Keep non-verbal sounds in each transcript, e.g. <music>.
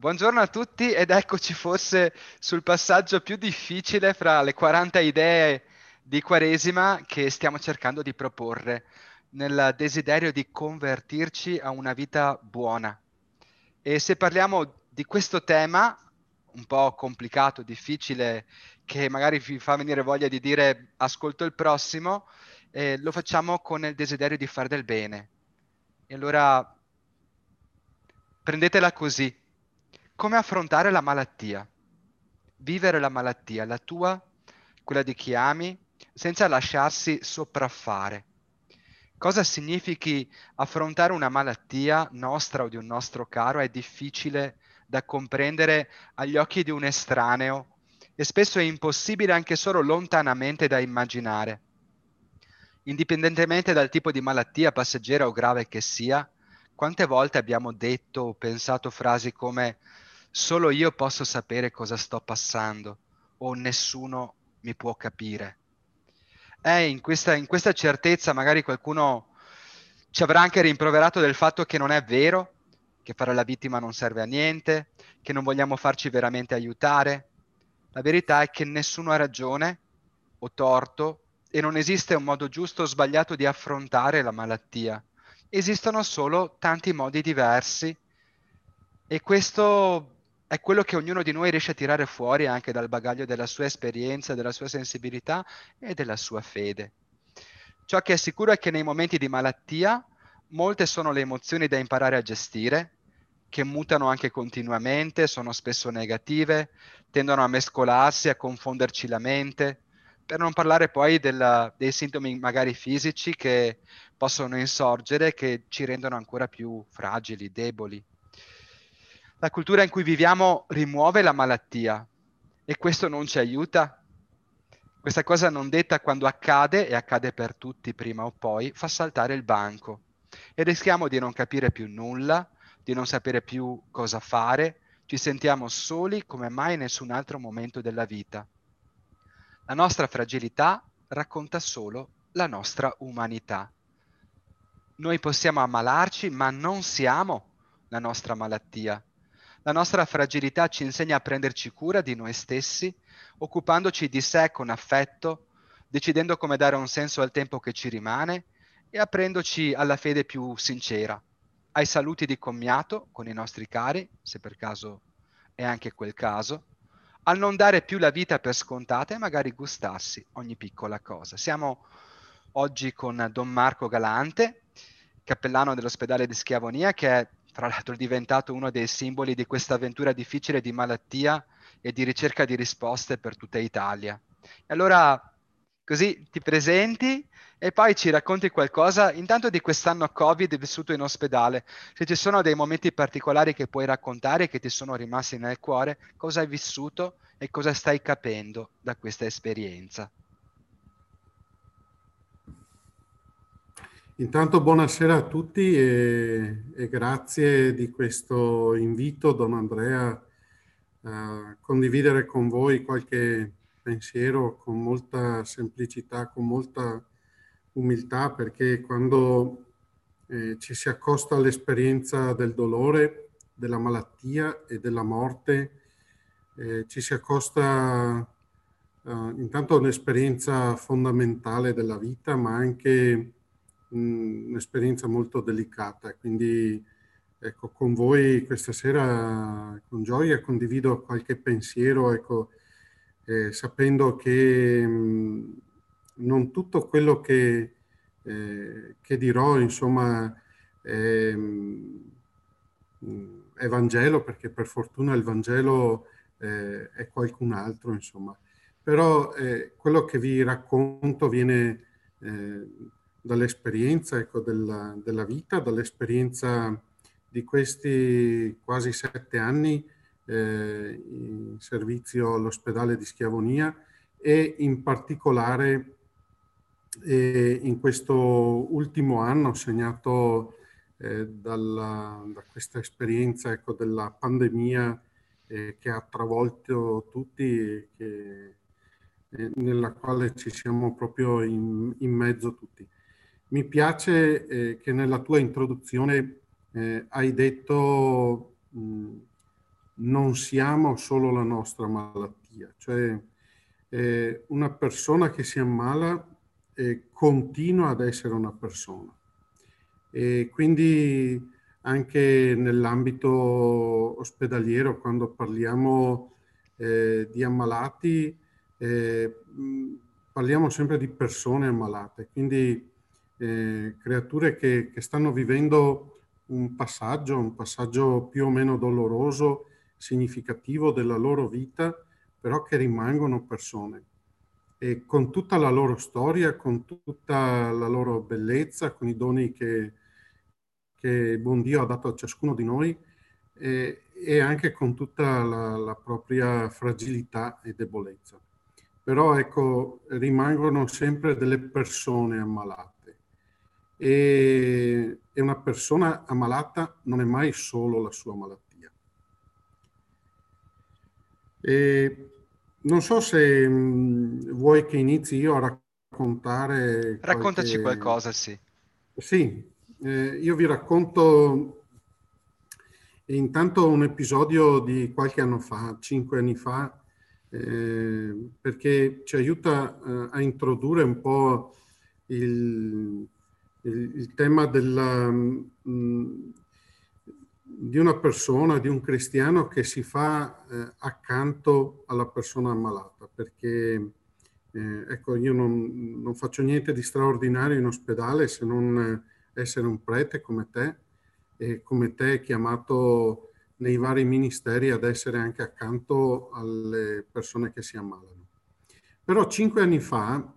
Buongiorno a tutti ed eccoci forse sul passaggio più difficile fra le 40 idee di Quaresima che stiamo cercando di proporre nel desiderio di convertirci a una vita buona. E se parliamo di questo tema, un po' complicato, difficile, che magari vi fa venire voglia di dire ascolto il prossimo, eh, lo facciamo con il desiderio di fare del bene. E allora prendetela così come affrontare la malattia, vivere la malattia, la tua, quella di chi ami, senza lasciarsi sopraffare. Cosa significhi affrontare una malattia nostra o di un nostro caro è difficile da comprendere agli occhi di un estraneo e spesso è impossibile anche solo lontanamente da immaginare. Indipendentemente dal tipo di malattia passeggera o grave che sia, quante volte abbiamo detto o pensato frasi come solo io posso sapere cosa sto passando o nessuno mi può capire. E in questa, in questa certezza magari qualcuno ci avrà anche rimproverato del fatto che non è vero, che fare la vittima non serve a niente, che non vogliamo farci veramente aiutare. La verità è che nessuno ha ragione o torto e non esiste un modo giusto o sbagliato di affrontare la malattia. Esistono solo tanti modi diversi e questo è quello che ognuno di noi riesce a tirare fuori anche dal bagaglio della sua esperienza, della sua sensibilità e della sua fede. Ciò che è sicuro è che nei momenti di malattia molte sono le emozioni da imparare a gestire, che mutano anche continuamente, sono spesso negative, tendono a mescolarsi, a confonderci la mente, per non parlare poi della, dei sintomi magari fisici che possono insorgere, che ci rendono ancora più fragili, deboli. La cultura in cui viviamo rimuove la malattia e questo non ci aiuta. Questa cosa non detta quando accade, e accade per tutti prima o poi, fa saltare il banco e rischiamo di non capire più nulla, di non sapere più cosa fare, ci sentiamo soli come mai in nessun altro momento della vita. La nostra fragilità racconta solo la nostra umanità. Noi possiamo ammalarci, ma non siamo la nostra malattia. La nostra fragilità ci insegna a prenderci cura di noi stessi, occupandoci di sé con affetto, decidendo come dare un senso al tempo che ci rimane e aprendoci alla fede più sincera, ai saluti di commiato con i nostri cari, se per caso è anche quel caso, al non dare più la vita per scontata e magari gustarsi ogni piccola cosa. Siamo oggi con Don Marco Galante, cappellano dell'ospedale di Schiavonia, che è tra l'altro diventato uno dei simboli di questa avventura difficile di malattia e di ricerca di risposte per tutta Italia. E allora così ti presenti e poi ci racconti qualcosa intanto di quest'anno Covid vissuto in ospedale. Se ci sono dei momenti particolari che puoi raccontare che ti sono rimasti nel cuore, cosa hai vissuto e cosa stai capendo da questa esperienza. Intanto buonasera a tutti e, e, grazie di questo invito, Don Andrea, a condividere con voi qualche pensiero con molta semplicità, con molta umiltà, perché quando eh, ci si accosta all'esperienza del dolore, della malattia e della morte, eh, ci si accosta eh, intanto a un'esperienza fondamentale della vita, ma anche un'esperienza molto delicata. Quindi ecco, con voi questa sera con gioia condivido qualche pensiero, ecco, eh, sapendo che mh, non tutto quello che, eh, che dirò, insomma, è, è, Vangelo, perché per fortuna il Vangelo eh, è qualcun altro, insomma. Però eh, quello che vi racconto viene eh, dall'esperienza ecco, della, della, vita, dall'esperienza di questi quasi sette anni eh, in servizio all'ospedale di Schiavonia e in particolare eh, in questo ultimo anno segnato eh, dalla, da questa esperienza ecco, della pandemia eh, che ha travolto tutti, che, eh, nella quale ci siamo proprio in, in mezzo tutti. Mi piace eh, che nella tua introduzione eh, hai detto mh, non siamo solo la nostra malattia, cioè eh, una persona che si ammala eh, continua ad essere una persona. E quindi anche nell'ambito ospedaliero, quando parliamo eh, di ammalati, eh, parliamo sempre di persone ammalate, quindi eh, creature che, che, stanno vivendo un passaggio, un passaggio più o meno doloroso, significativo della loro vita, però che rimangono persone. E con tutta la loro storia, con tutta la loro bellezza, con i doni che, che buon Dio ha dato a ciascuno di noi e, e anche con tutta la, la, propria fragilità e debolezza. Però ecco, rimangono sempre delle persone ammalate. E, e una persona ammalata non è mai solo la sua malattia. E non so se mh, vuoi che inizi io a raccontare. Raccontaci qualche... qualcosa, sì. Sì, eh, io vi racconto intanto un episodio di qualche anno fa, cinque anni fa, eh, perché ci aiuta eh, a introdurre un po' il, il, il tema della, mh, mm, di una persona, di un cristiano che si fa eh, accanto alla persona ammalata, perché eh, ecco, io non, non, faccio niente di straordinario in ospedale se non essere un prete come te e come te chiamato nei vari ministeri ad essere anche accanto alle persone che si ammalano. Però cinque anni fa,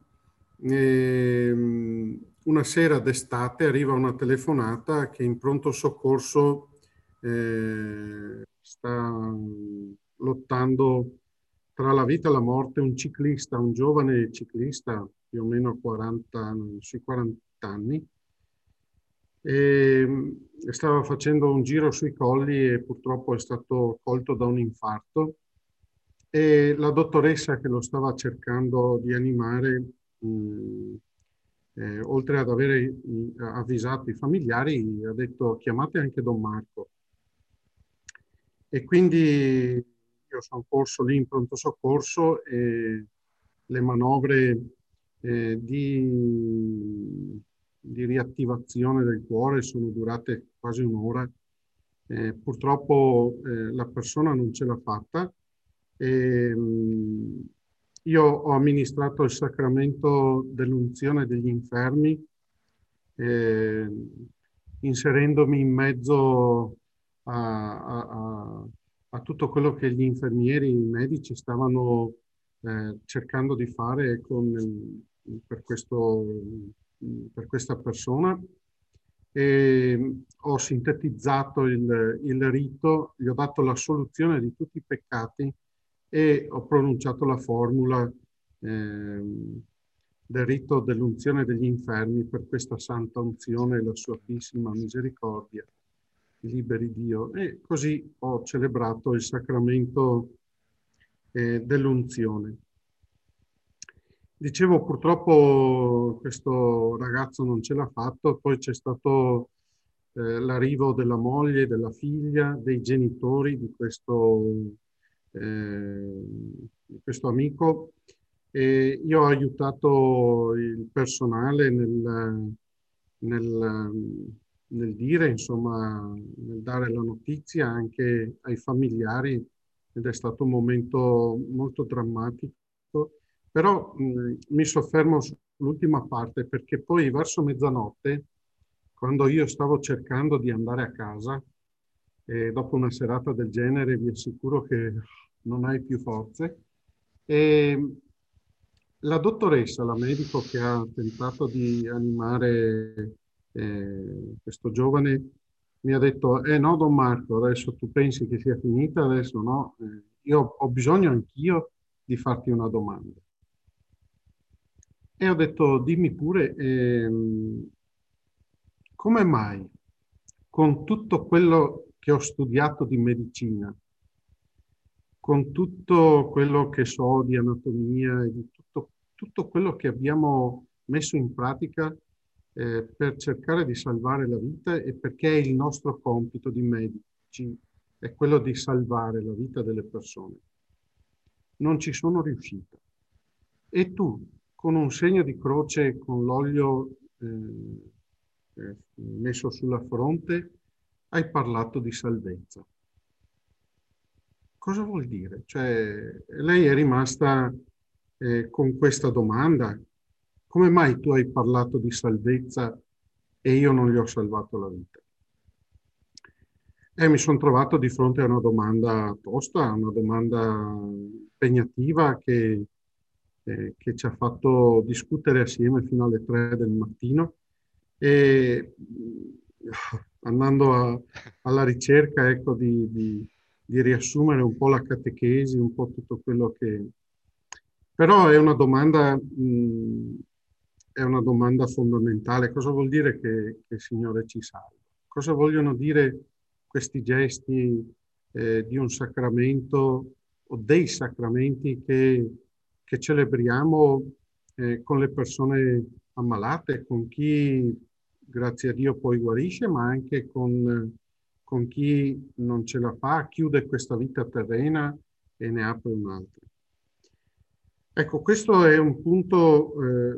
eh, una sera d'estate, arriva una telefonata che in pronto soccorso eh, sta lottando tra la vita e la morte un ciclista, un giovane ciclista, più o meno 40, sui 40 anni, e mm, stava facendo un giro sui colli e purtroppo è stato colto da un infarto. E la dottoressa che lo stava cercando di animare, mh, mm, eh, oltre ad avere mh, avvisato i familiari, ha detto chiamate anche Don Marco. E quindi io sono corso lì in pronto soccorso e le manovre eh, di di riattivazione del cuore sono durate quasi un'ora. Eh, purtroppo eh, la persona non ce l'ha fatta. E, mh, mm, io ho amministrato il sacramento dell'unzione degli infermi, eh, inserendomi in mezzo a, a, a, tutto quello che gli infermieri, i medici stavano eh, cercando di fare con, per questo per questa persona. E ho sintetizzato il, il, rito, gli ho dato la soluzione di tutti i peccati e ho pronunciato la formula eh, del rito dell'unzione degli infermi per questa santa unzione e la sua altissima misericordia. Liberi Dio. E così ho celebrato il sacramento eh, dell'unzione. Dicevo, purtroppo questo ragazzo non ce l'ha fatto, poi c'è stato eh, l'arrivo della moglie, della figlia, dei genitori di questo, questo amico e io ho aiutato il personale nel, nel, nel dire, insomma, nel dare la notizia anche ai familiari ed è stato un momento molto drammatico però mh, mi soffermo sull'ultima parte perché poi verso mezzanotte, quando io stavo cercando di andare a casa, e dopo una serata del genere vi assicuro che non hai più forze, e la dottoressa, la medico che ha tentato di animare eh, questo giovane, mi ha detto, eh no Don Marco, adesso tu pensi che sia finita, adesso no, eh, io ho bisogno anch'io di farti una domanda. E ho detto, dimmi pure, ehm, come mai con tutto quello che ho studiato di medicina, con tutto quello che so di anatomia e di tutto, tutto quello che abbiamo messo in pratica eh, per cercare di salvare la vita e perché è il nostro compito di medici è quello di salvare la vita delle persone. Non ci sono riuscita. E tu, con un segno di croce, con l'olio eh, eh, messo sulla fronte, hai parlato di salvezza. Cosa vuol dire? Cioè, lei è rimasta eh, con questa domanda. Come mai tu hai parlato di salvezza e io non gli ho salvato la vita? E mi sono trovato di fronte a una domanda tosta, una domanda impegnativa che, eh, che ci ha fatto discutere assieme fino alle tre del mattino e andando a, alla ricerca ecco, di, di, di, riassumere un po' la catechesi, un po' tutto quello che... Però è una domanda, mh, è una domanda fondamentale. Cosa vuol dire che, che, il Signore ci salva? Cosa vogliono dire questi gesti eh, di un sacramento o dei sacramenti che, che celebriamo eh, con le persone ammalate, con chi grazie a Dio poi guarisce, ma anche con, con chi non ce la fa, chiude questa vita terrena e ne apre un'altra. Ecco, questo è un punto, eh,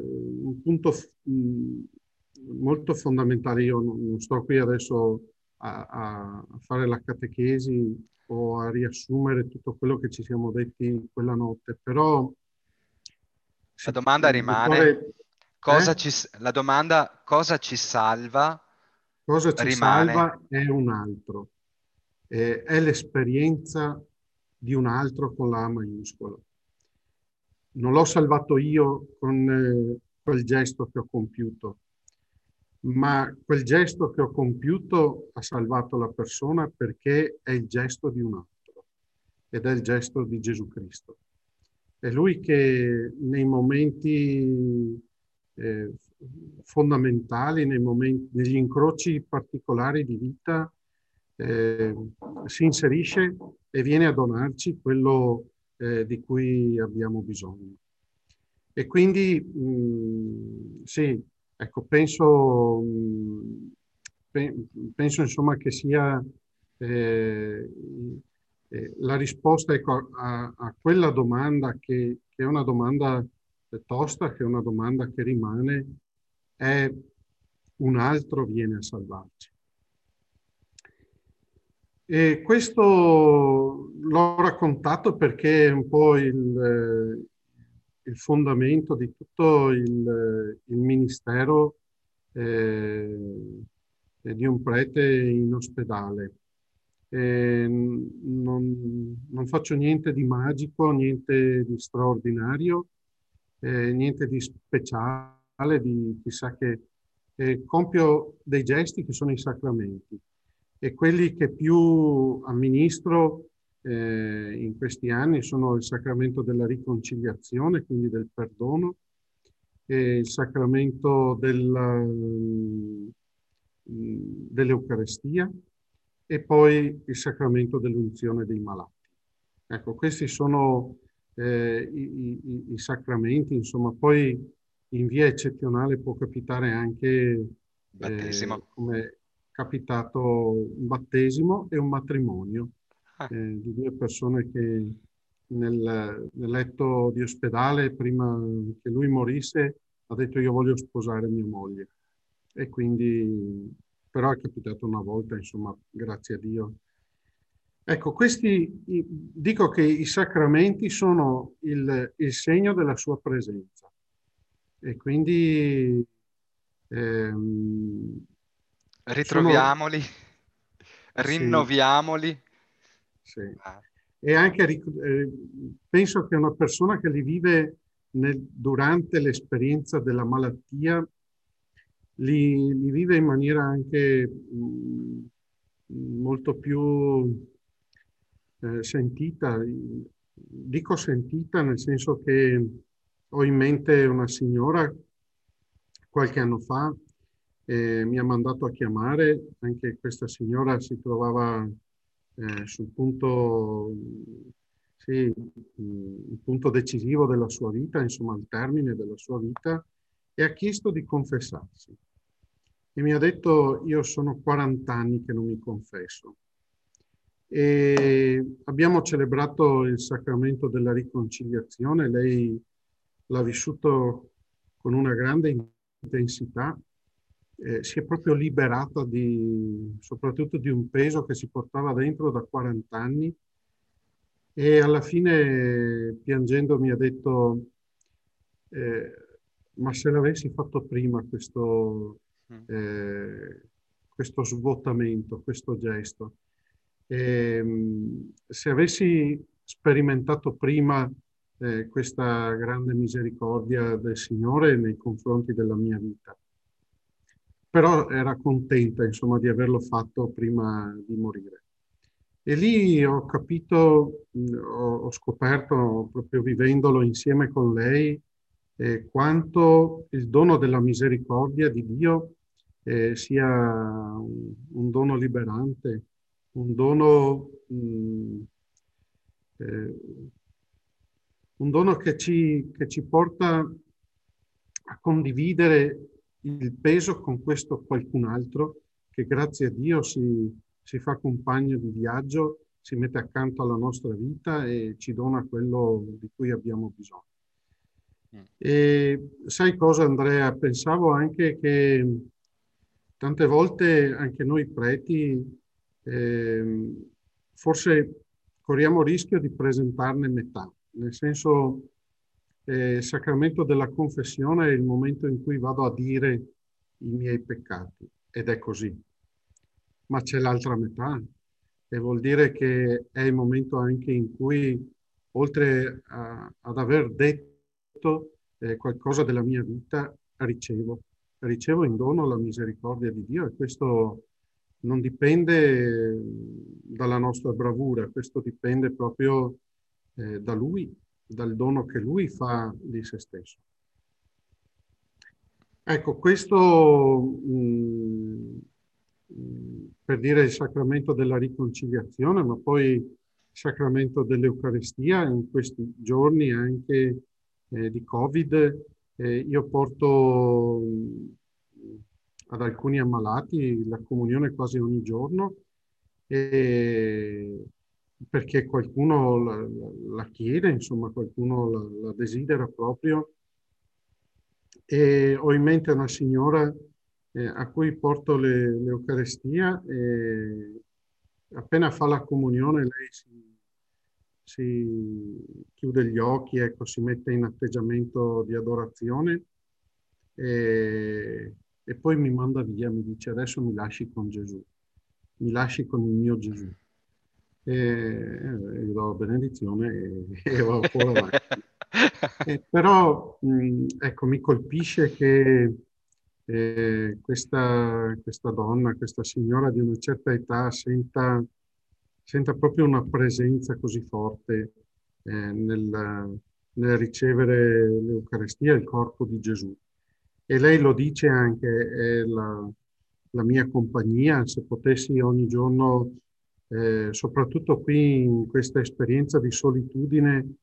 un punto mh, molto fondamentale. Io non, sto qui adesso a, a, fare la catechesi o a riassumere tutto quello che ci siamo detti quella notte, però... La domanda rimane, eh? ci, la domanda cosa ci salva? Cosa ci rimane. salva è un altro. Eh, è l'esperienza di un altro con la A maiuscola. Non l'ho salvato io con eh, quel gesto che ho compiuto, ma quel gesto che ho compiuto ha salvato la persona perché è il gesto di un altro ed è il gesto di Gesù Cristo. È lui che nei momenti eh, fondamentali nei momenti, negli incroci particolari di vita, eh, si inserisce e viene a donarci quello eh, di cui abbiamo bisogno. E quindi, mh, sì, ecco, penso, mh, pe- penso insomma che sia eh, eh, la risposta ecco, a, a, quella domanda che, che è una domanda tosta che una domanda che rimane è un altro viene a salvarci. E questo l'ho raccontato perché è un po' il, il fondamento di tutto il, il ministero eh, di un prete in ospedale. Non, non, faccio niente di magico, niente di straordinario, eh, niente di speciale, di chissà che, eh, compio dei gesti che sono i sacramenti e quelli che più amministro eh, in questi anni sono il sacramento della riconciliazione, quindi del perdono, il sacramento della, mm, dell'Eucarestia e poi il sacramento dell'unzione dei malati. Ecco, questi sono eh, i, i, i, sacramenti, insomma, poi in via eccezionale può capitare anche eh, come è capitato un battesimo e un matrimonio ah. eh, di due persone che nel, nel, letto di ospedale, prima che lui morisse, ha detto io voglio sposare mia moglie. E quindi, però è capitato una volta, insomma, grazie a Dio, Ecco, questi, dico che i sacramenti sono il, il segno della sua presenza e quindi ehm, ritroviamoli, sono, rinnoviamoli. Sì, sì. Ah. E anche eh, penso che una persona che li vive nel, durante l'esperienza della malattia li, li vive in maniera anche mh, molto più eh, sentita, dico sentita nel senso che ho in mente una signora qualche anno fa eh, mi ha mandato a chiamare, anche questa signora si trovava eh, sul punto, sì, il punto decisivo della sua vita, insomma al termine della sua vita, e ha chiesto di confessarsi. E mi ha detto, io sono 40 anni che non mi confesso E abbiamo celebrato il sacramento della riconciliazione, lei l'ha vissuto con una grande intensità, eh, si è proprio liberata di, soprattutto di un peso che si portava dentro da 40 anni e alla fine piangendo mi ha detto eh, ma se l'avessi fatto prima questo, mm. eh, questo svuotamento, questo gesto, eh, se avessi sperimentato prima eh, questa grande misericordia del Signore nei confronti della mia vita. Però era contenta, insomma, di averlo fatto prima di morire. E lì ho capito, ho, ho scoperto, proprio vivendolo insieme con lei, eh, quanto il dono della misericordia di Dio eh, sia un, dono liberante, un dono mh, eh, un dono che ci, che ci porta a condividere il peso con questo qualcun altro che grazie a Dio si, si fa compagno di viaggio, si mette accanto alla nostra vita e ci dona quello di cui abbiamo bisogno. Mm. E sai cosa Andrea? Pensavo anche che tante volte anche noi preti eh, forse corriamo il rischio di presentarne metà nel senso eh, il sacramento della confessione è il momento in cui vado a dire i miei peccati ed è così. Ma c'è l'altra metà e vuol dire che è il momento anche in cui oltre a, ad aver detto eh, qualcosa della mia vita ricevo, ricevo in dono la misericordia di Dio e questo non dipende dalla nostra bravura, questo dipende proprio eh, da lui, dal dono che lui fa di se stesso. Ecco, questo mh, mm, per dire il sacramento della riconciliazione, ma poi il sacramento dell'Eucaristia in questi giorni anche eh, di Covid. Eh, io porto mh, ad alcuni ammalati la comunione quasi ogni giorno perché qualcuno la, la chiede, insomma, qualcuno la, la, desidera proprio. E ho in mente una signora eh, a cui porto le, l'Eucarestia e appena fa la comunione lei si, si chiude gli occhi, ecco, si mette in atteggiamento di adorazione e, e poi mi manda via, mi dice adesso mi lasci con Gesù, mi lasci con il mio Gesù e, e do la benedizione e, <laughs> e vado fuori avanti. <laughs> eh, però mh, ecco, mi colpisce che eh, questa, questa, donna, questa signora di una certa età senta, senta proprio una presenza così forte eh, nel, nel, ricevere l'Eucarestia, il corpo di Gesù. E lei lo dice anche, è la, la mia compagnia, se potessi ogni giorno eh, soprattutto qui in questa esperienza di solitudine,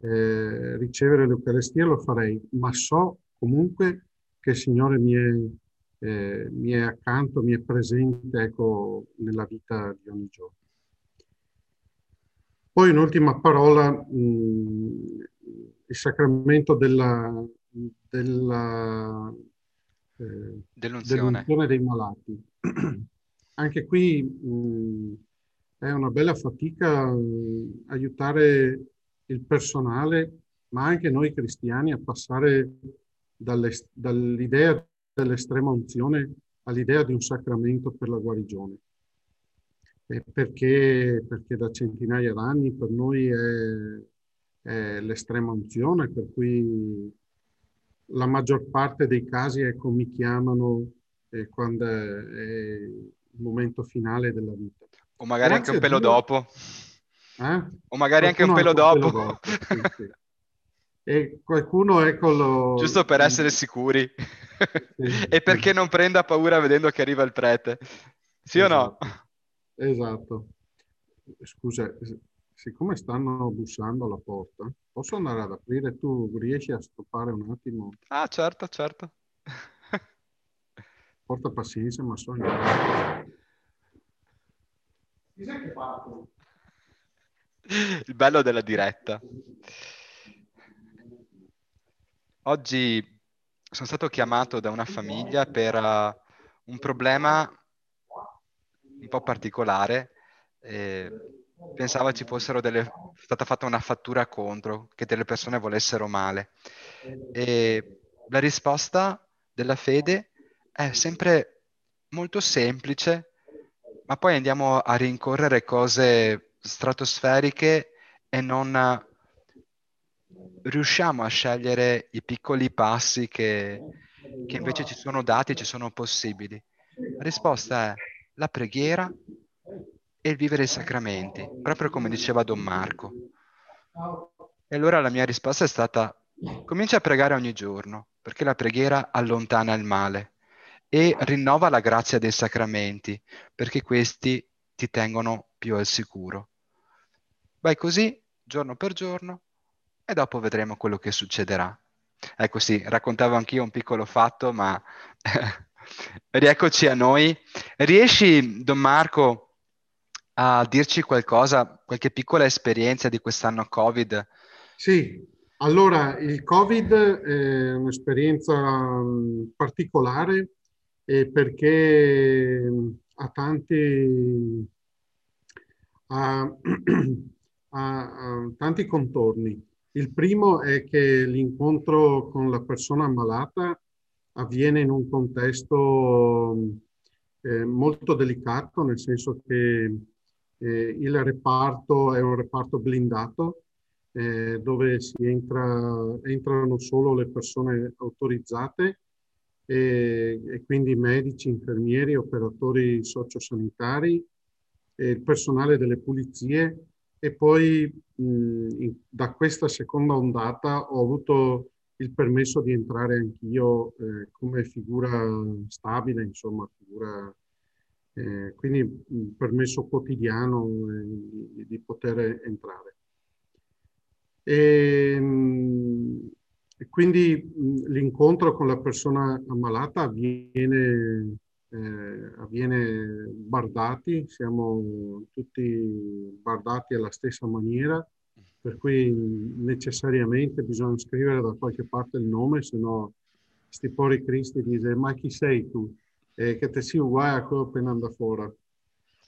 eh, ricevere l'Eucaristia lo farei, ma so comunque che il Signore mi è, eh, mi è accanto, mi è presente ecco, nella vita di ogni giorno. Poi un'ultima parola, mh, mm, il sacramento della, della, eh, dell'unzione dei malati. <clears throat> Anche qui mh, è una bella fatica eh, aiutare il personale, ma anche noi cristiani a passare dall'idea dell'estrema unzione all'idea di un sacramento per la guarigione. Perché, perché, da centinaia d'anni per noi è, è, l'estrema unzione, per cui la maggior parte dei casi ecco, mi chiamano eh, quando è il momento finale della vita. O magari Grazie anche un pelo dopo. Eh? O magari anche un pelo dopo. Pelo dopo sì, sì. E qualcuno è con lo... Giusto per essere sicuri. Sì, <laughs> e perché non prenda paura vedendo che arriva il prete. Sì esatto. o no? Esatto. Scusa, siccome stanno bussando alla porta, posso andare ad aprire? Tu riesci a stoppare un attimo? Ah, certo, certo. <laughs> Porta pazienza, ma so in Il bello della diretta. Oggi sono stato chiamato da una famiglia per uh, un problema un po' particolare. Eh, pensava ci fossero delle... stata fatta una fattura contro, che delle persone volessero male. E la risposta della fede è sempre molto semplice, ma poi andiamo a rincorrere cose stratosferiche e non riusciamo a scegliere i piccoli passi che, che invece ci sono dati e ci sono possibili. La risposta è la preghiera e il vivere i sacramenti, proprio come diceva Don Marco. E allora la mia risposta è stata comincia a pregare ogni giorno, perché la preghiera allontana il male e rinnova la grazia dei sacramenti, perché questi ti tengono più al sicuro. Vai così, giorno per giorno, e dopo vedremo quello che succederà. Ecco sì, raccontavo anch'io un piccolo fatto, ma <laughs> rieccoci a noi. Riesci, Don Marco, a dirci qualcosa, qualche piccola esperienza di quest'anno Covid? Sì, allora il Covid è un'esperienza mm, particolare perché ha tanti, ha, ha, ha tanti contorni. Il primo è che l'incontro con la persona ammalata avviene in un contesto eh, molto delicato, nel senso che eh, il reparto è un reparto blindato eh, dove entra, entrano solo le persone autorizzate e, e quindi medici, infermieri, operatori sociosanitari, il personale delle pulizie. E poi mh, da questa seconda ondata ho avuto il permesso di entrare anch'io eh, come figura stabile, insomma, figura, eh, quindi un permesso quotidiano eh, di, poter entrare. E, mh, e quindi l'incontro con la persona ammalata avviene eh, avviene bardati, siamo tutti bardati alla stessa maniera, per cui necessariamente bisogna scrivere da qualche parte il nome, se no sti pori Cristi dice ma chi sei tu? Eh, che te sia uguale a quello appena anda fuori.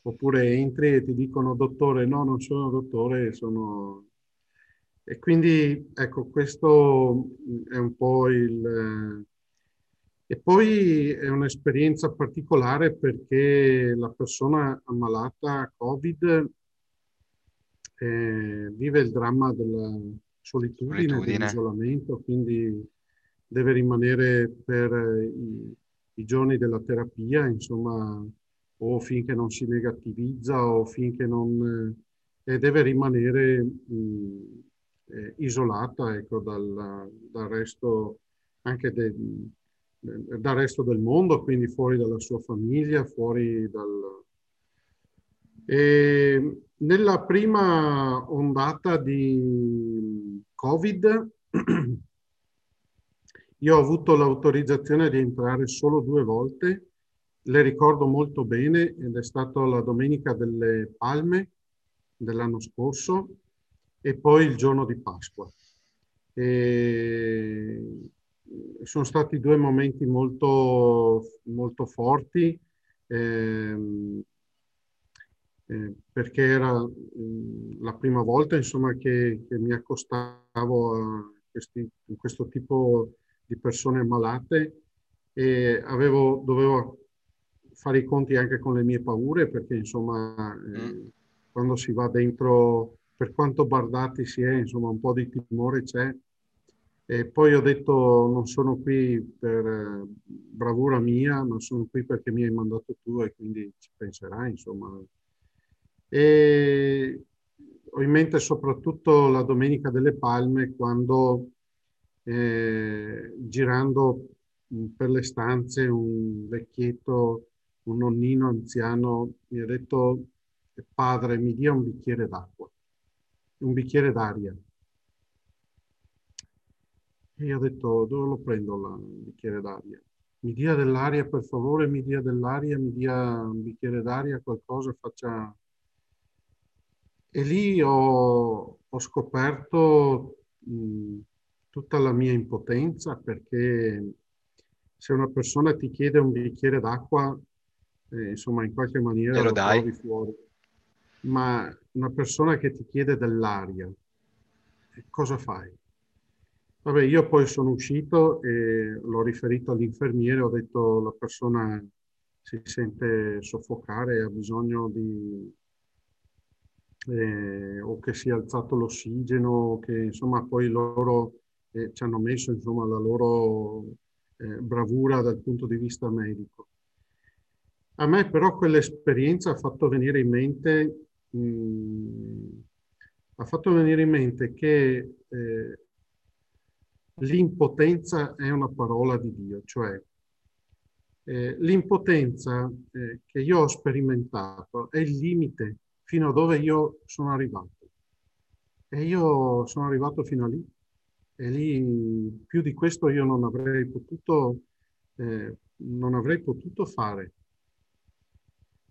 Oppure entri e ti dicono dottore, no, non sono dottore, sono... E quindi ecco, questo è un po' il, e poi è un'esperienza particolare perché la persona ammalata a Covid eh, vive il dramma della solitudine, solitudine. dell'isolamento, quindi deve rimanere per i, i, giorni della terapia, insomma, o finché non si negativizza o finché non... Eh, deve rimanere mh, eh, isolata ecco, dal, dal resto anche del dal resto del mondo, quindi fuori dalla sua famiglia, fuori dal... E nella prima ondata di Covid <clears throat> io ho avuto l'autorizzazione di entrare solo due volte, le ricordo molto bene ed è stato la domenica delle Palme dell'anno scorso e poi il giorno di Pasqua. E sono stati due momenti molto, molto forti ehm, eh, perché era mh, mm, la prima volta insomma, che, che mi accostavo a questi, questo tipo di persone ammalate e avevo, dovevo fare i conti anche con le mie paure perché insomma eh, mm. quando si va dentro per quanto bardati si è insomma un po' di timore c'è e poi ho detto non sono qui per eh, bravura mia, ma sono qui perché mi hai mandato tu e quindi ci penserai, insomma. E ho in mente soprattutto la Domenica delle Palme quando eh, girando per le stanze un vecchietto, un nonnino anziano mi ha detto padre mi dia un bicchiere d'acqua, un bicchiere d'aria. E io ho detto, dove lo prendo la, il bicchiere d'aria? Mi dia dell'aria, per favore, mi dia dell'aria, mi dia un bicchiere d'aria, qualcosa, faccia... e lì ho, ho scoperto mh, tutta la mia impotenza perché se una persona ti chiede un bicchiere d'acqua, eh, insomma, in qualche maniera lo, lo dai. trovi fuori. Ma una persona che ti chiede dell'aria, cosa fai? Vabbè, io poi sono uscito e l'ho riferito all'infermiere, ho detto la persona si sente soffocare, ha bisogno di... Eh, o che sia alzato l'ossigeno, che insomma poi loro eh, ci hanno messo insomma la loro eh, bravura dal punto di vista medico. A me però quell'esperienza ha fatto venire in mente, mh, mm, ha fatto venire in mente che eh, l'impotenza è una parola di Dio, cioè eh, l'impotenza eh, che io ho sperimentato è il limite fino a dove io sono arrivato. E io sono arrivato fino a lì. E lì più di questo io non avrei potuto, eh, non avrei potuto fare.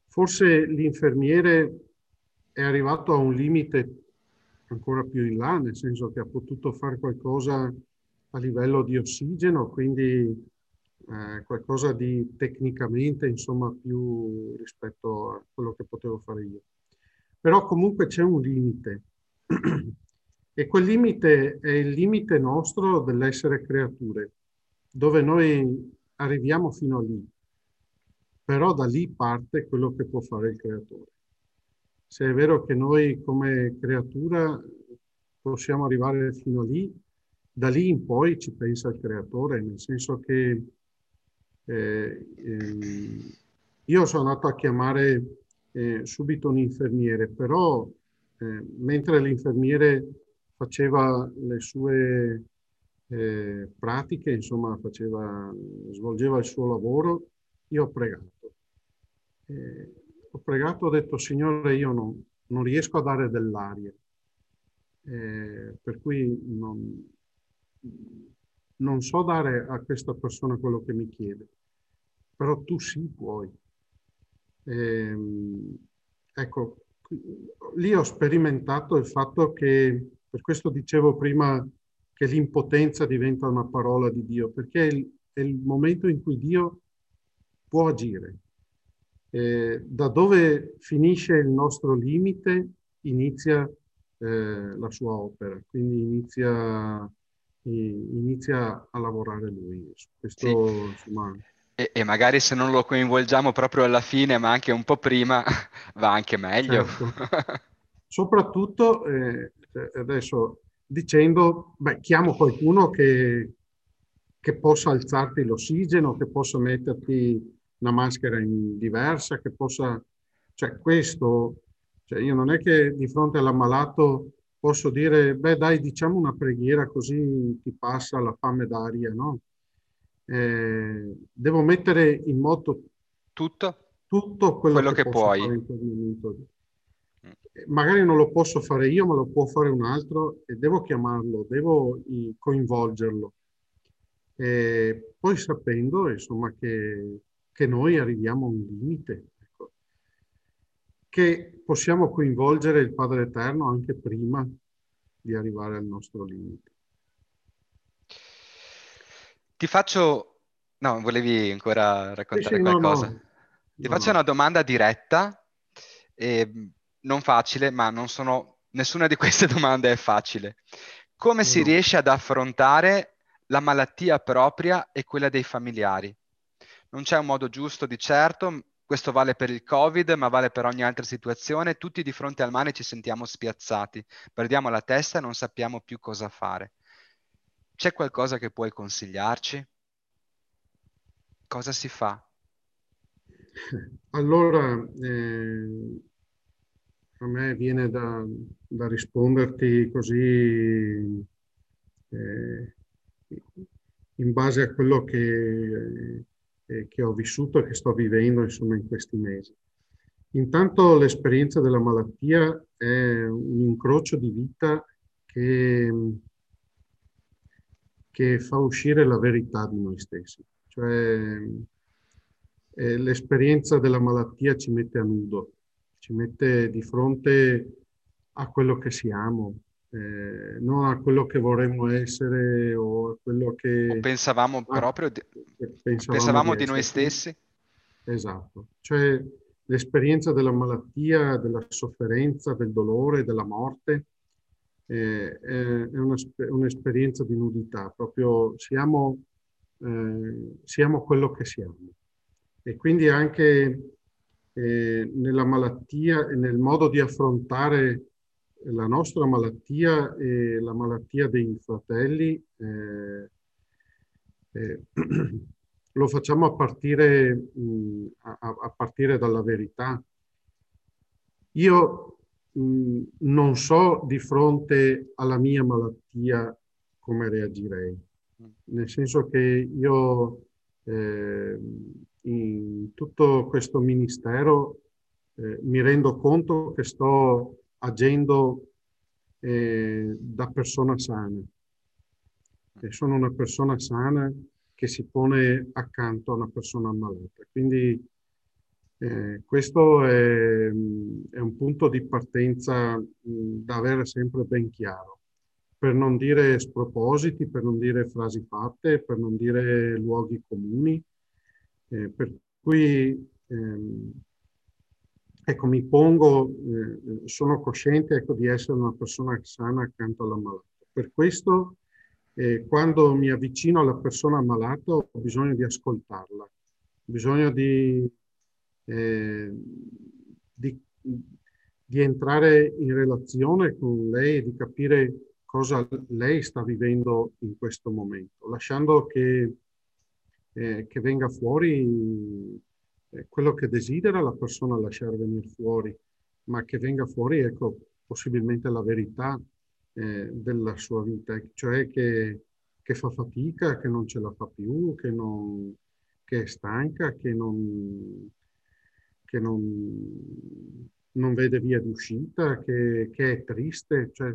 Forse l'infermiere è arrivato a un limite ancora più in là, nel senso che ha potuto fare qualcosa a livello di ossigeno, quindi eh, qualcosa di tecnicamente insomma più rispetto a quello che potevo fare io. Però comunque c'è un limite <clears throat> e quel limite è il limite nostro dell'essere creature, dove noi arriviamo fino a lì, però da lì parte quello che può fare il creatore. Se è vero che noi come creatura possiamo arrivare fino a lì, da lì in poi ci pensa il creatore, nel senso che eh, eh, io sono andato a chiamare eh, subito un infermiere, però eh, mentre l'infermiere faceva le sue eh, pratiche, insomma, faceva, svolgeva il suo lavoro, io ho pregato. Eh, ho pregato, ho detto, Signore, io non, non riesco a dare dell'aria, per cui non, non so dare a questa persona quello che mi chiede, però tu sì puoi. Ehm, ecco, lì ho sperimentato il fatto che, per questo dicevo prima che l'impotenza diventa una parola di Dio, perché è il, è il momento in cui Dio può agire. Eh, da dove finisce il nostro limite inizia eh, la sua opera, quindi inizia inizia a lavorare lui. Questo, sì. insomma... e, e, magari se non lo coinvolgiamo proprio alla fine, ma anche un po' prima, <laughs> va anche meglio. Certo. <laughs> Soprattutto eh, adesso dicendo, beh, chiamo qualcuno che, che possa alzarti l'ossigeno, che possa metterti una maschera diversa, che possa... Cioè questo, cioè io non è che di fronte all'ammalato posso dire, beh dai, diciamo una preghiera così ti passa la fame d'aria, no? Eh, devo mettere in moto tutto, tutto quello, quello che, che puoi. Magari non lo posso fare io, ma lo può fare un altro e devo chiamarlo, devo coinvolgerlo. E poi sapendo, insomma, che, che noi arriviamo a un limite che possiamo coinvolgere il Padre Eterno anche prima di arrivare al nostro limite. Ti faccio... No, volevi ancora raccontare sì, sì, qualcosa? No, no. Ti no, faccio una domanda diretta, eh, non facile, ma non sono... nessuna di queste <laughs> domande è facile. Come si riesce ad affrontare la malattia propria e quella dei familiari? Non c'è un modo giusto di certo, questo vale per il Covid, ma vale per ogni altra situazione. Tutti di fronte al male ci sentiamo spiazzati, perdiamo la testa e non sappiamo più cosa fare. C'è qualcosa che puoi consigliarci? Cosa si fa? Allora, eh, a me viene da, da risponderti così eh, in base a quello che eh, che ho vissuto e che sto vivendo insomma in questi mesi. Intanto l'esperienza della malattia è un incrocio di vita che, che fa uscire la verità di noi stessi. Cioè, eh, l'esperienza della malattia ci mette a nudo, ci mette di fronte a quello che siamo, eh, non a quello che vorremmo essere o a quello che... O pensavamo ah, proprio di, pensavamo, pensavamo di, di noi stessi? Esatto, cioè l'esperienza della malattia, della sofferenza, del dolore, della morte eh, è una, un'esperienza di nudità, proprio siamo, eh, siamo quello che siamo. E quindi anche eh, nella malattia e nel modo di affrontare la nostra malattia e la malattia dei fratelli eh, eh, <clears throat> lo facciamo a partire, mh, a, a partire, dalla verità. Io mh, non so di fronte alla mia malattia come reagirei, nel senso che io eh, in tutto questo ministero eh, mi rendo conto che sto agendo eh, da persona sana. E sono una persona sana che si pone accanto a una persona ammalata. Quindi eh, questo è, è, un punto di partenza mh, da avere sempre ben chiaro, per non dire spropositi, per non dire frasi fatte, per non dire luoghi comuni, eh, per cui ehm, ecco, mi pongo, eh, sono cosciente ecco, di essere una persona sana accanto alla malata. Per questo, eh, quando mi avvicino alla persona ammalata, ho bisogno di ascoltarla, ho bisogno di, eh, di, di, entrare in relazione con lei e di capire cosa lei sta vivendo in questo momento, lasciando che, eh, che venga fuori quello che desidera la persona lasciare venire fuori, ma che venga fuori, ecco, possibilmente la verità eh, della sua vita, cioè che, che, fa fatica, che non ce la fa più, che, non, che è stanca, che non, che non, non vede via d'uscita, che, che è triste. Cioè,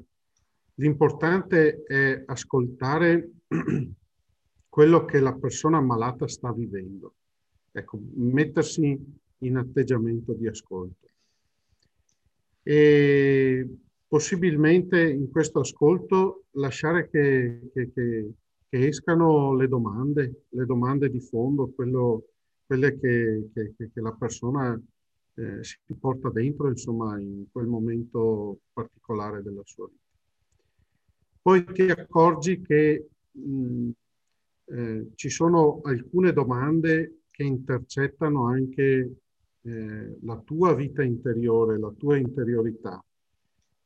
l'importante è ascoltare <clears throat> quello che la persona ammalata sta vivendo Ecco, mettersi in atteggiamento di ascolto. E possibilmente in questo ascolto lasciare che, che, che, che escano le domande, le domande di fondo, quello, quelle che, la persona eh, si porta dentro, insomma, in quel momento particolare della sua vita. Poi ti accorgi che mh, eh, ci sono alcune domande che intercettano anche eh, la tua vita interiore, la tua interiorità.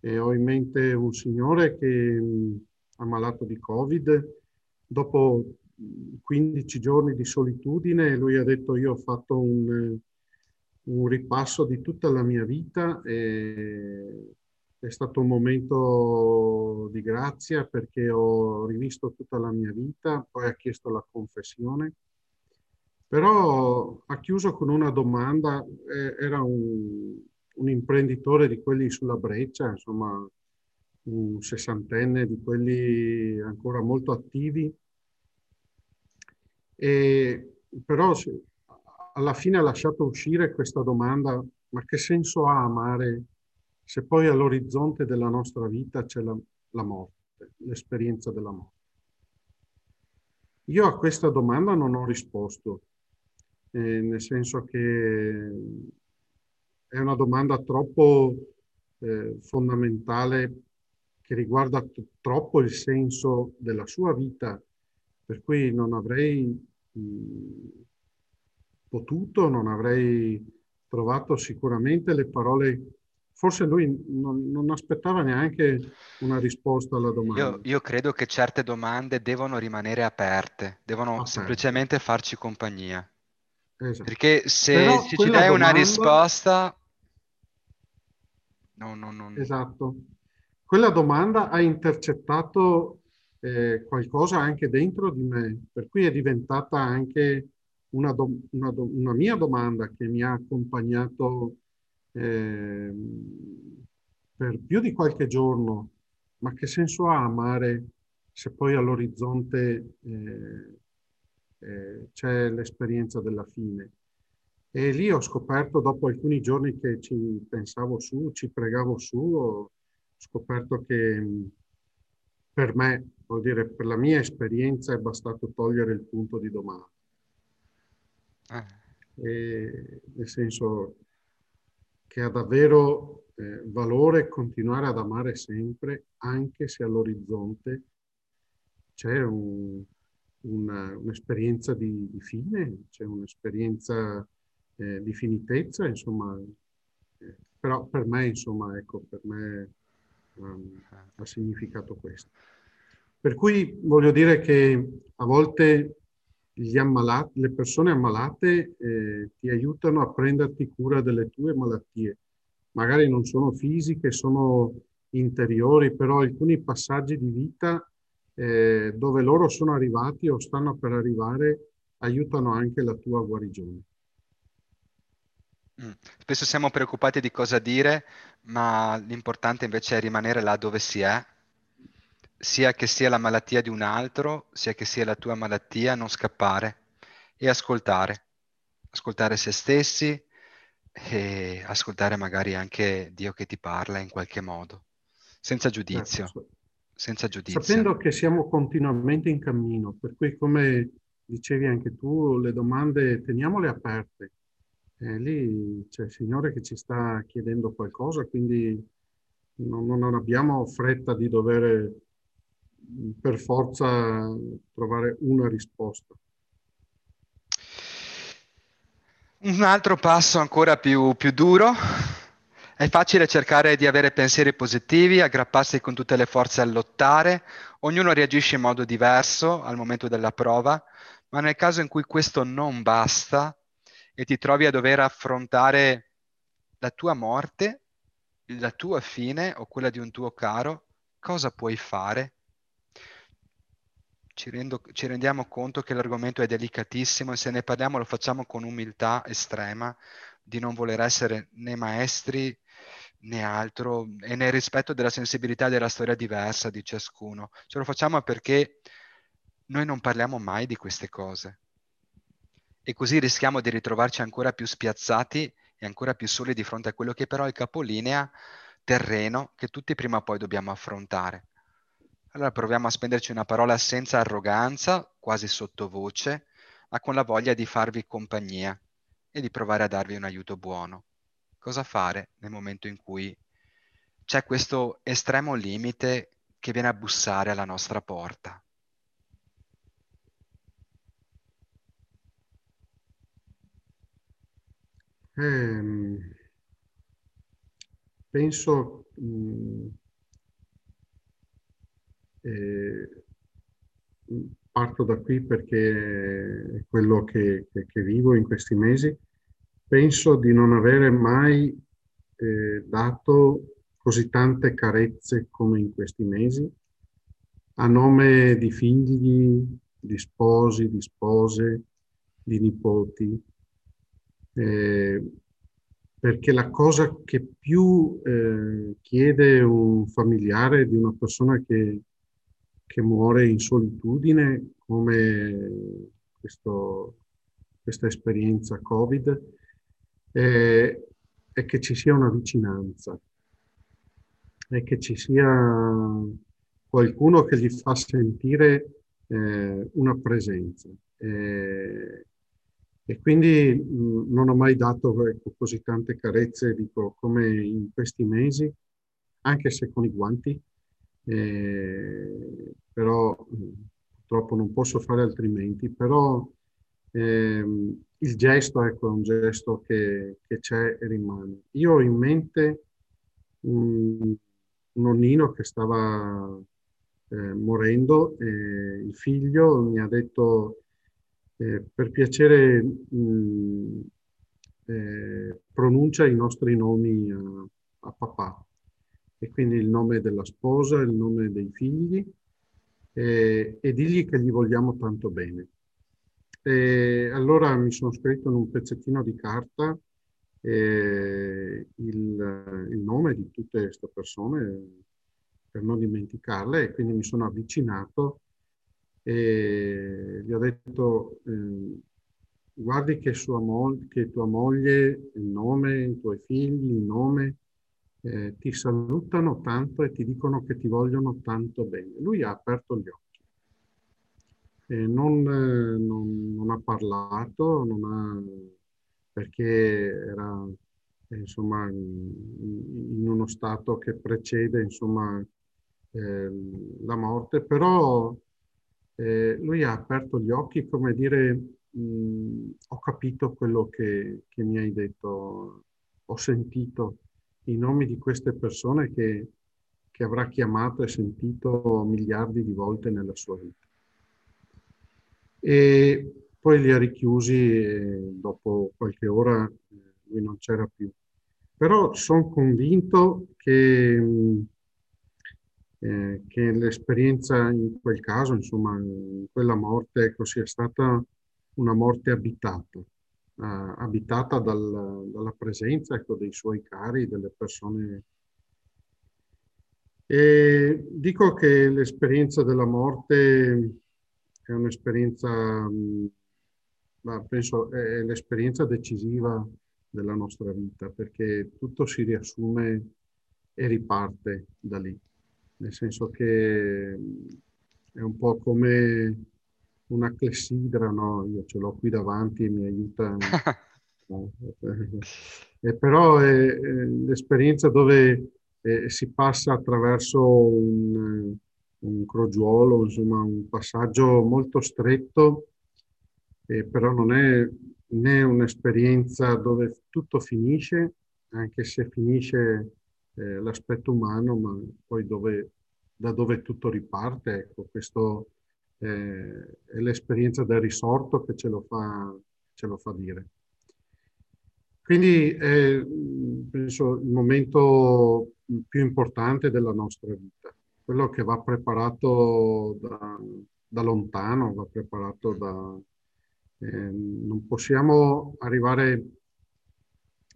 E ho in mente un signore che mh, ammalato di Covid, dopo 15 giorni di solitudine, lui ha detto io ho fatto un, un ripasso di tutta la mia vita e è stato un momento di grazia perché ho rivisto tutta la mia vita, poi ha chiesto la confessione. Però ha chiuso con una domanda, era un, un, imprenditore di quelli sulla breccia, insomma un sessantenne di quelli ancora molto attivi, e, però alla fine ha lasciato uscire questa domanda, ma che senso ha amare se poi all'orizzonte della nostra vita c'è la, la morte, l'esperienza della morte? Io a questa domanda non ho risposto eh, nel senso che è una domanda troppo eh, fondamentale che riguarda t- troppo il senso della sua vita, per cui non avrei mh, potuto, non avrei trovato sicuramente le parole forse lui non, non, aspettava neanche una risposta alla domanda. Io, io, credo che certe domande devono rimanere aperte, devono aperte. semplicemente farci compagnia. Esatto. Perché se, se ci dai domanda... una risposta... No, no, no. Esatto. Quella domanda ha intercettato eh, qualcosa anche dentro di me, per cui è diventata anche una, do, una, do, una mia domanda che mi ha accompagnato eh, per più di qualche giorno. Ma che senso ha amare se poi all'orizzonte eh, eh, c'è l'esperienza della fine. E lì ho scoperto, dopo alcuni giorni che ci pensavo su, ci pregavo su, ho, scoperto che per me, vuol dire, per la mia esperienza è bastato togliere il punto di domanda. Ah. E, nel senso che ha davvero eh, valore continuare ad amare sempre, anche se all'orizzonte c'è un, una, un'esperienza di, di, fine, c'è un'esperienza eh, di finitezza, insomma, eh, però per me, insomma, ecco, per me um, ha significato questo. Per cui voglio dire che a volte ammalati, le persone ammalate eh, ti aiutano a prenderti cura delle tue malattie. Magari non sono fisiche, sono interiori, però alcuni passaggi di vita eh, dove loro sono arrivati o stanno per arrivare aiutano anche la tua guarigione. Mm. Spesso siamo preoccupati di cosa dire, ma l'importante invece è rimanere là dove si è, sia che sia la malattia di un altro, sia che sia la tua malattia, non scappare e ascoltare. Ascoltare se stessi e ascoltare magari anche Dio che ti parla in qualche modo, senza giudizio. Certo. Senza giudizio. Sapendo che siamo continuamente in cammino, per cui come dicevi anche tu, le domande teniamole aperte eh, lì c'è il Signore che ci sta chiedendo qualcosa, quindi non, non abbiamo fretta di dover per forza trovare una risposta. Un altro passo ancora più, più, duro. È facile cercare di avere pensieri positivi, aggrapparsi con tutte le forze a lottare. Ognuno reagisce in modo diverso al momento della prova, ma nel caso in cui questo non basta, e ti trovi a dover affrontare la tua morte, la tua fine o quella di un tuo caro, cosa puoi fare? Ci, rendo, ci rendiamo conto che l'argomento è delicatissimo e se ne parliamo lo facciamo con umiltà estrema di non voler essere né maestri né altro e nel rispetto della sensibilità della storia diversa di ciascuno. Ce lo facciamo perché noi non parliamo mai di queste cose e così rischiamo di ritrovarci ancora più spiazzati e ancora più soli di fronte a quello che però è il capolinea terreno che tutti prima o poi dobbiamo affrontare. Allora proviamo a spenderci una parola senza arroganza, quasi sottovoce, ma con la voglia di farvi compagnia e di provare a darvi un aiuto buono. Cosa fare nel momento in cui c'è questo estremo limite che viene a bussare alla nostra porta? Eh, penso, mh, mm, eh, parto da qui perché è quello che, che, che, vivo in questi mesi, penso di non avere mai eh, dato così tante carezze come in questi mesi. A nome di figli, di sposi, di spose, di nipoti, eh, perché la cosa che più eh, chiede un familiare di una persona che, che muore in solitudine, come questo, questa esperienza Covid, eh, è che ci sia una vicinanza, è che ci sia qualcuno che gli fa sentire eh, una presenza. Eh, e quindi mh, non ho mai dato ecco, così tante carezze, dico, come in questi mesi, anche se con i guanti, eh, però purtroppo non posso fare altrimenti, però eh, il gesto ecco, è un gesto che, che, c'è e rimane. Io ho in mente un, nonnino che stava eh, morendo e il figlio mi ha detto eh, per piacere mh, eh, pronuncia i nostri nomi a, a, papà e quindi il nome della sposa, il nome dei figli eh, e digli che gli vogliamo tanto bene. E allora mi sono scritto in un pezzettino di carta eh, il, il, nome di tutte queste persone per non dimenticarle e quindi mi sono avvicinato e gli ho detto eh, guardi che, mo- che tua moglie, il nome, i tuoi figli, il nome eh, ti salutano tanto e ti dicono che ti vogliono tanto bene. Lui ha aperto gli occhi, eh, non, non, non, ha parlato, non ha, perché era insomma, in uno stato che precede insomma, eh, la morte, però eh, lui ha aperto gli occhi come dire mh, ho capito quello che, che, mi hai detto, ho sentito i nomi di queste persone che, che avrà chiamato e sentito miliardi di volte nella sua vita. E poi li ha richiusi e dopo qualche ora eh, lui non c'era più. Però sono convinto che, eh, che l'esperienza in quel caso, insomma, in quella morte, ecco, sia stata una morte abitata, eh, abitata dal, dalla presenza ecco, dei suoi cari, delle persone. E dico che l'esperienza della morte è un'esperienza, ma penso è l'esperienza decisiva della nostra vita, perché tutto si riassume e riparte da lì. Nel senso che è un po' come una clessidra, no? Io ce l'ho qui davanti e mi aiuta. <laughs> e però è, è l'esperienza dove eh, si passa attraverso un, un crogiuolo, insomma un passaggio molto stretto, eh, però non è né un'esperienza dove tutto finisce, anche se finisce eh, l'aspetto umano, ma poi dove, da dove tutto riparte, ecco, questo eh, è l'esperienza del risorto che ce lo fa, ce lo fa dire. Quindi è, penso, il momento più importante della nostra vita, quello che va preparato da, da lontano, va preparato da, eh, non possiamo arrivare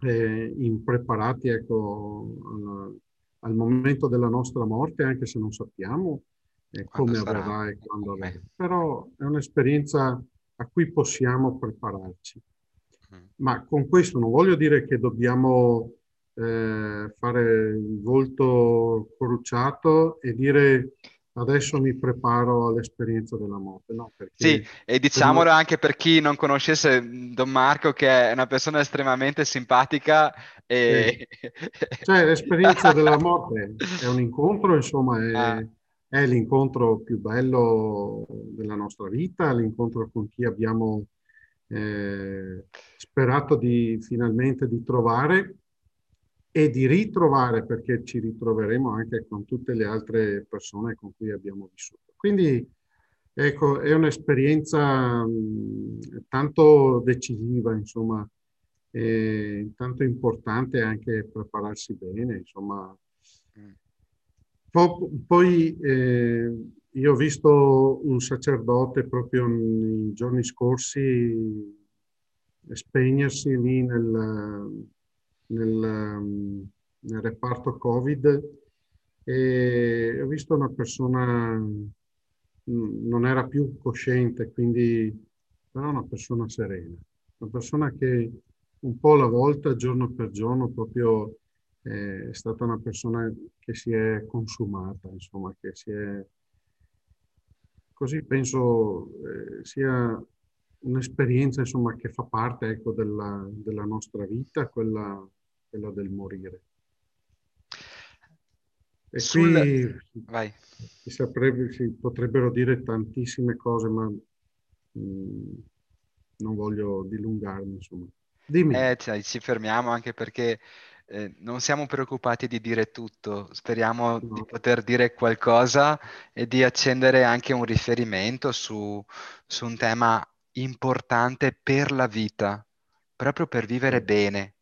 eh, impreparati ecco, al, al, momento della nostra morte, anche se non sappiamo eh, come avverrà e quando avverrà. Però è un'esperienza a cui possiamo prepararci. Mm. Ma con questo non voglio dire che dobbiamo eh, fare il volto corrucciato e dire adesso mi preparo all'esperienza della morte. No, sì, e diciamolo per... anche per chi non conoscesse Don Marco, che è una persona estremamente simpatica. E... Sì. Cioè, l'esperienza <laughs> della morte è un incontro, insomma, è, ah. È, l'incontro più bello della nostra vita, l'incontro con chi abbiamo eh, sperato di finalmente di trovare e di ritrovare, perché ci ritroveremo anche con tutte le altre persone con cui abbiamo vissuto. Quindi, ecco, è un'esperienza mh, tanto decisiva, insomma, tanto importante anche prepararsi bene, insomma. Po- poi eh, io ho visto un sacerdote proprio nei giorni scorsi spegnersi lì nel, nel, nel reparto Covid e ho visto una persona, mm, non era più cosciente, quindi però una persona serena, una persona che un po' alla volta, giorno per giorno, proprio è stata una persona che si è consumata, insomma, che si è... Così penso eh, sia un'esperienza, insomma, che fa parte, ecco, della, della nostra vita, quella quella del morire. E Sul... qui Vai. Si, saprebbe, si potrebbero dire tantissime cose, ma mh, mm, non voglio dilungarmi, insomma. Dimmi. Eh, cioè, ci fermiamo anche perché eh, non siamo preoccupati di dire tutto, speriamo no. di poter dire qualcosa e di accendere anche un riferimento su, su un tema importante per la vita, proprio per vivere bene,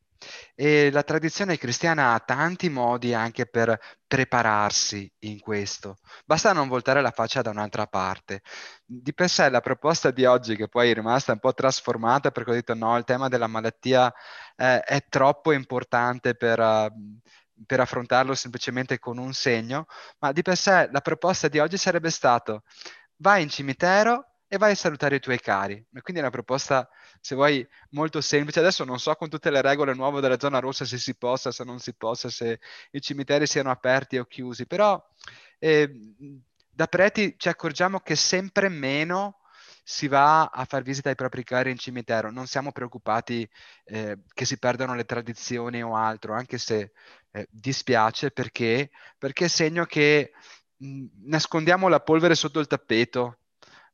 e la tradizione cristiana ha tanti modi anche per prepararsi in questo. Basta non voltare la faccia da un'altra parte. Di per sé la proposta di oggi, che poi è rimasta un po' trasformata perché ho detto no, il tema della malattia eh, è troppo importante per... Uh, per affrontarlo semplicemente con un segno, ma di per sé la proposta di oggi sarebbe stato vai in cimitero e vai a salutare i tuoi cari. Quindi è una proposta, se vuoi, molto semplice. Adesso non so con tutte le regole nuove della zona rossa se si possa, se non si possa, se i cimiteri siano aperti o chiusi, però eh, da preti ci accorgiamo che sempre meno si va a far visita ai propri cari in cimitero. Non siamo preoccupati eh, che si perdano le tradizioni o altro, anche se eh, dispiace perché, perché è segno che nascondiamo la polvere sotto il tappeto,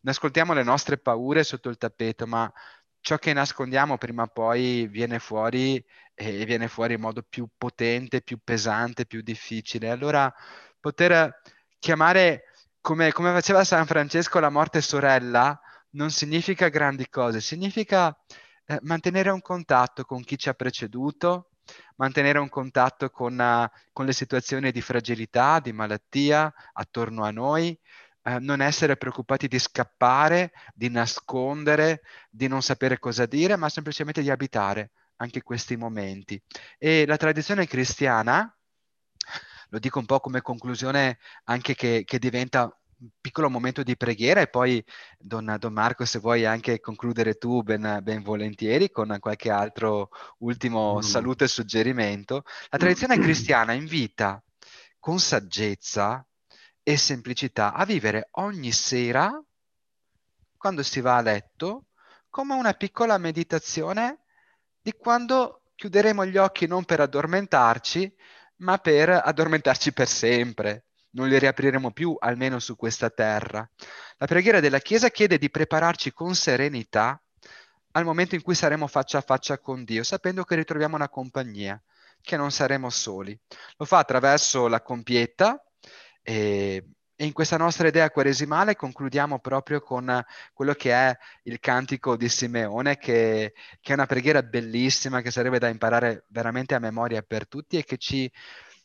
nascondiamo le nostre paure sotto il tappeto, ma ciò che nascondiamo prima o poi viene fuori e viene fuori in modo più potente, più pesante, più difficile. Allora poter chiamare come, come faceva San Francesco la morte sorella non significa grandi cose, significa eh, mantenere un contatto con chi ci ha preceduto, mantenere un contatto con, uh, con le situazioni di fragilità, di malattia attorno a noi, eh, non essere preoccupati di scappare, di nascondere, di non sapere cosa dire, ma semplicemente di abitare anche questi momenti. E la tradizione cristiana, lo dico un po' come conclusione anche che, che diventa un piccolo momento di preghiera e poi Don, Don Marco se vuoi anche concludere tu ben, ben volentieri con qualche altro ultimo mm. saluto e suggerimento. La tradizione cristiana invita con saggezza e semplicità a vivere ogni sera quando si va a letto come una piccola meditazione di quando chiuderemo gli occhi non per addormentarci, ma per addormentarci per sempre non li riapriremo più, almeno su questa terra. La preghiera della Chiesa chiede di prepararci con serenità al momento in cui saremo faccia a faccia con Dio, sapendo che ritroviamo una compagnia, che non saremo soli. Lo fa attraverso la compieta e, e in questa nostra idea quaresimale concludiamo proprio con quello che è il cantico di Simeone, che, che è una preghiera bellissima, che sarebbe da imparare veramente a memoria per tutti e che ci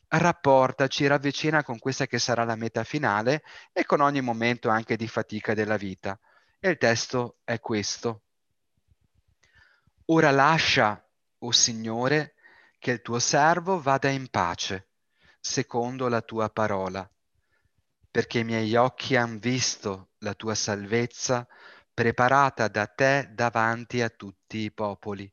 rapporta, ci ravvicina con questa che sarà la meta finale e con ogni momento anche di fatica della vita. E il testo è questo. Ora lascia, o oh Signore, che il tuo servo vada in pace, secondo la tua parola, perché i miei occhi han visto la tua salvezza preparata da te davanti a tutti i popoli,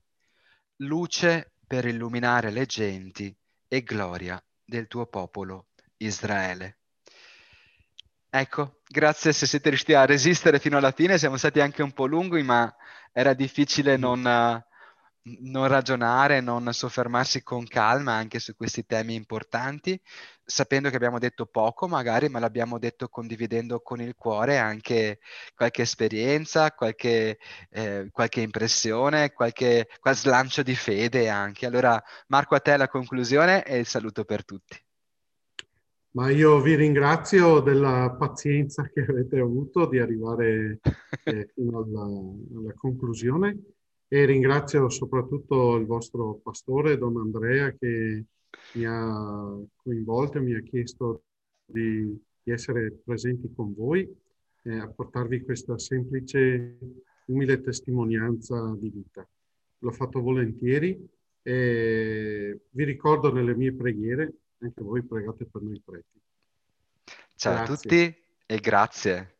luce per illuminare le genti e gloria del tuo popolo Israele. Ecco, grazie se siete riusciti a resistere fino alla fine, siamo stati anche un po' lunghi, ma era difficile mm. non, non ragionare, non soffermarsi con calma anche su questi temi importanti, sapendo che abbiamo detto poco magari, ma l'abbiamo detto condividendo con il cuore anche qualche esperienza, qualche, eh, qualche impressione, qualche, qualche slancio di fede anche. Allora Marco a te la conclusione e il saluto per tutti. Ma io vi ringrazio della pazienza che avete avuto di arrivare eh, <laughs> fino alla, alla conclusione. E ringrazio soprattutto il vostro pastore, Don Andrea, che mi ha coinvolto e mi ha chiesto di, di essere presenti con voi e a portarvi questa semplice, umile testimonianza di vita. L'ho fatto volentieri e vi ricordo nelle mie preghiere, anche voi pregate per noi preti. Ciao grazie. a tutti e grazie.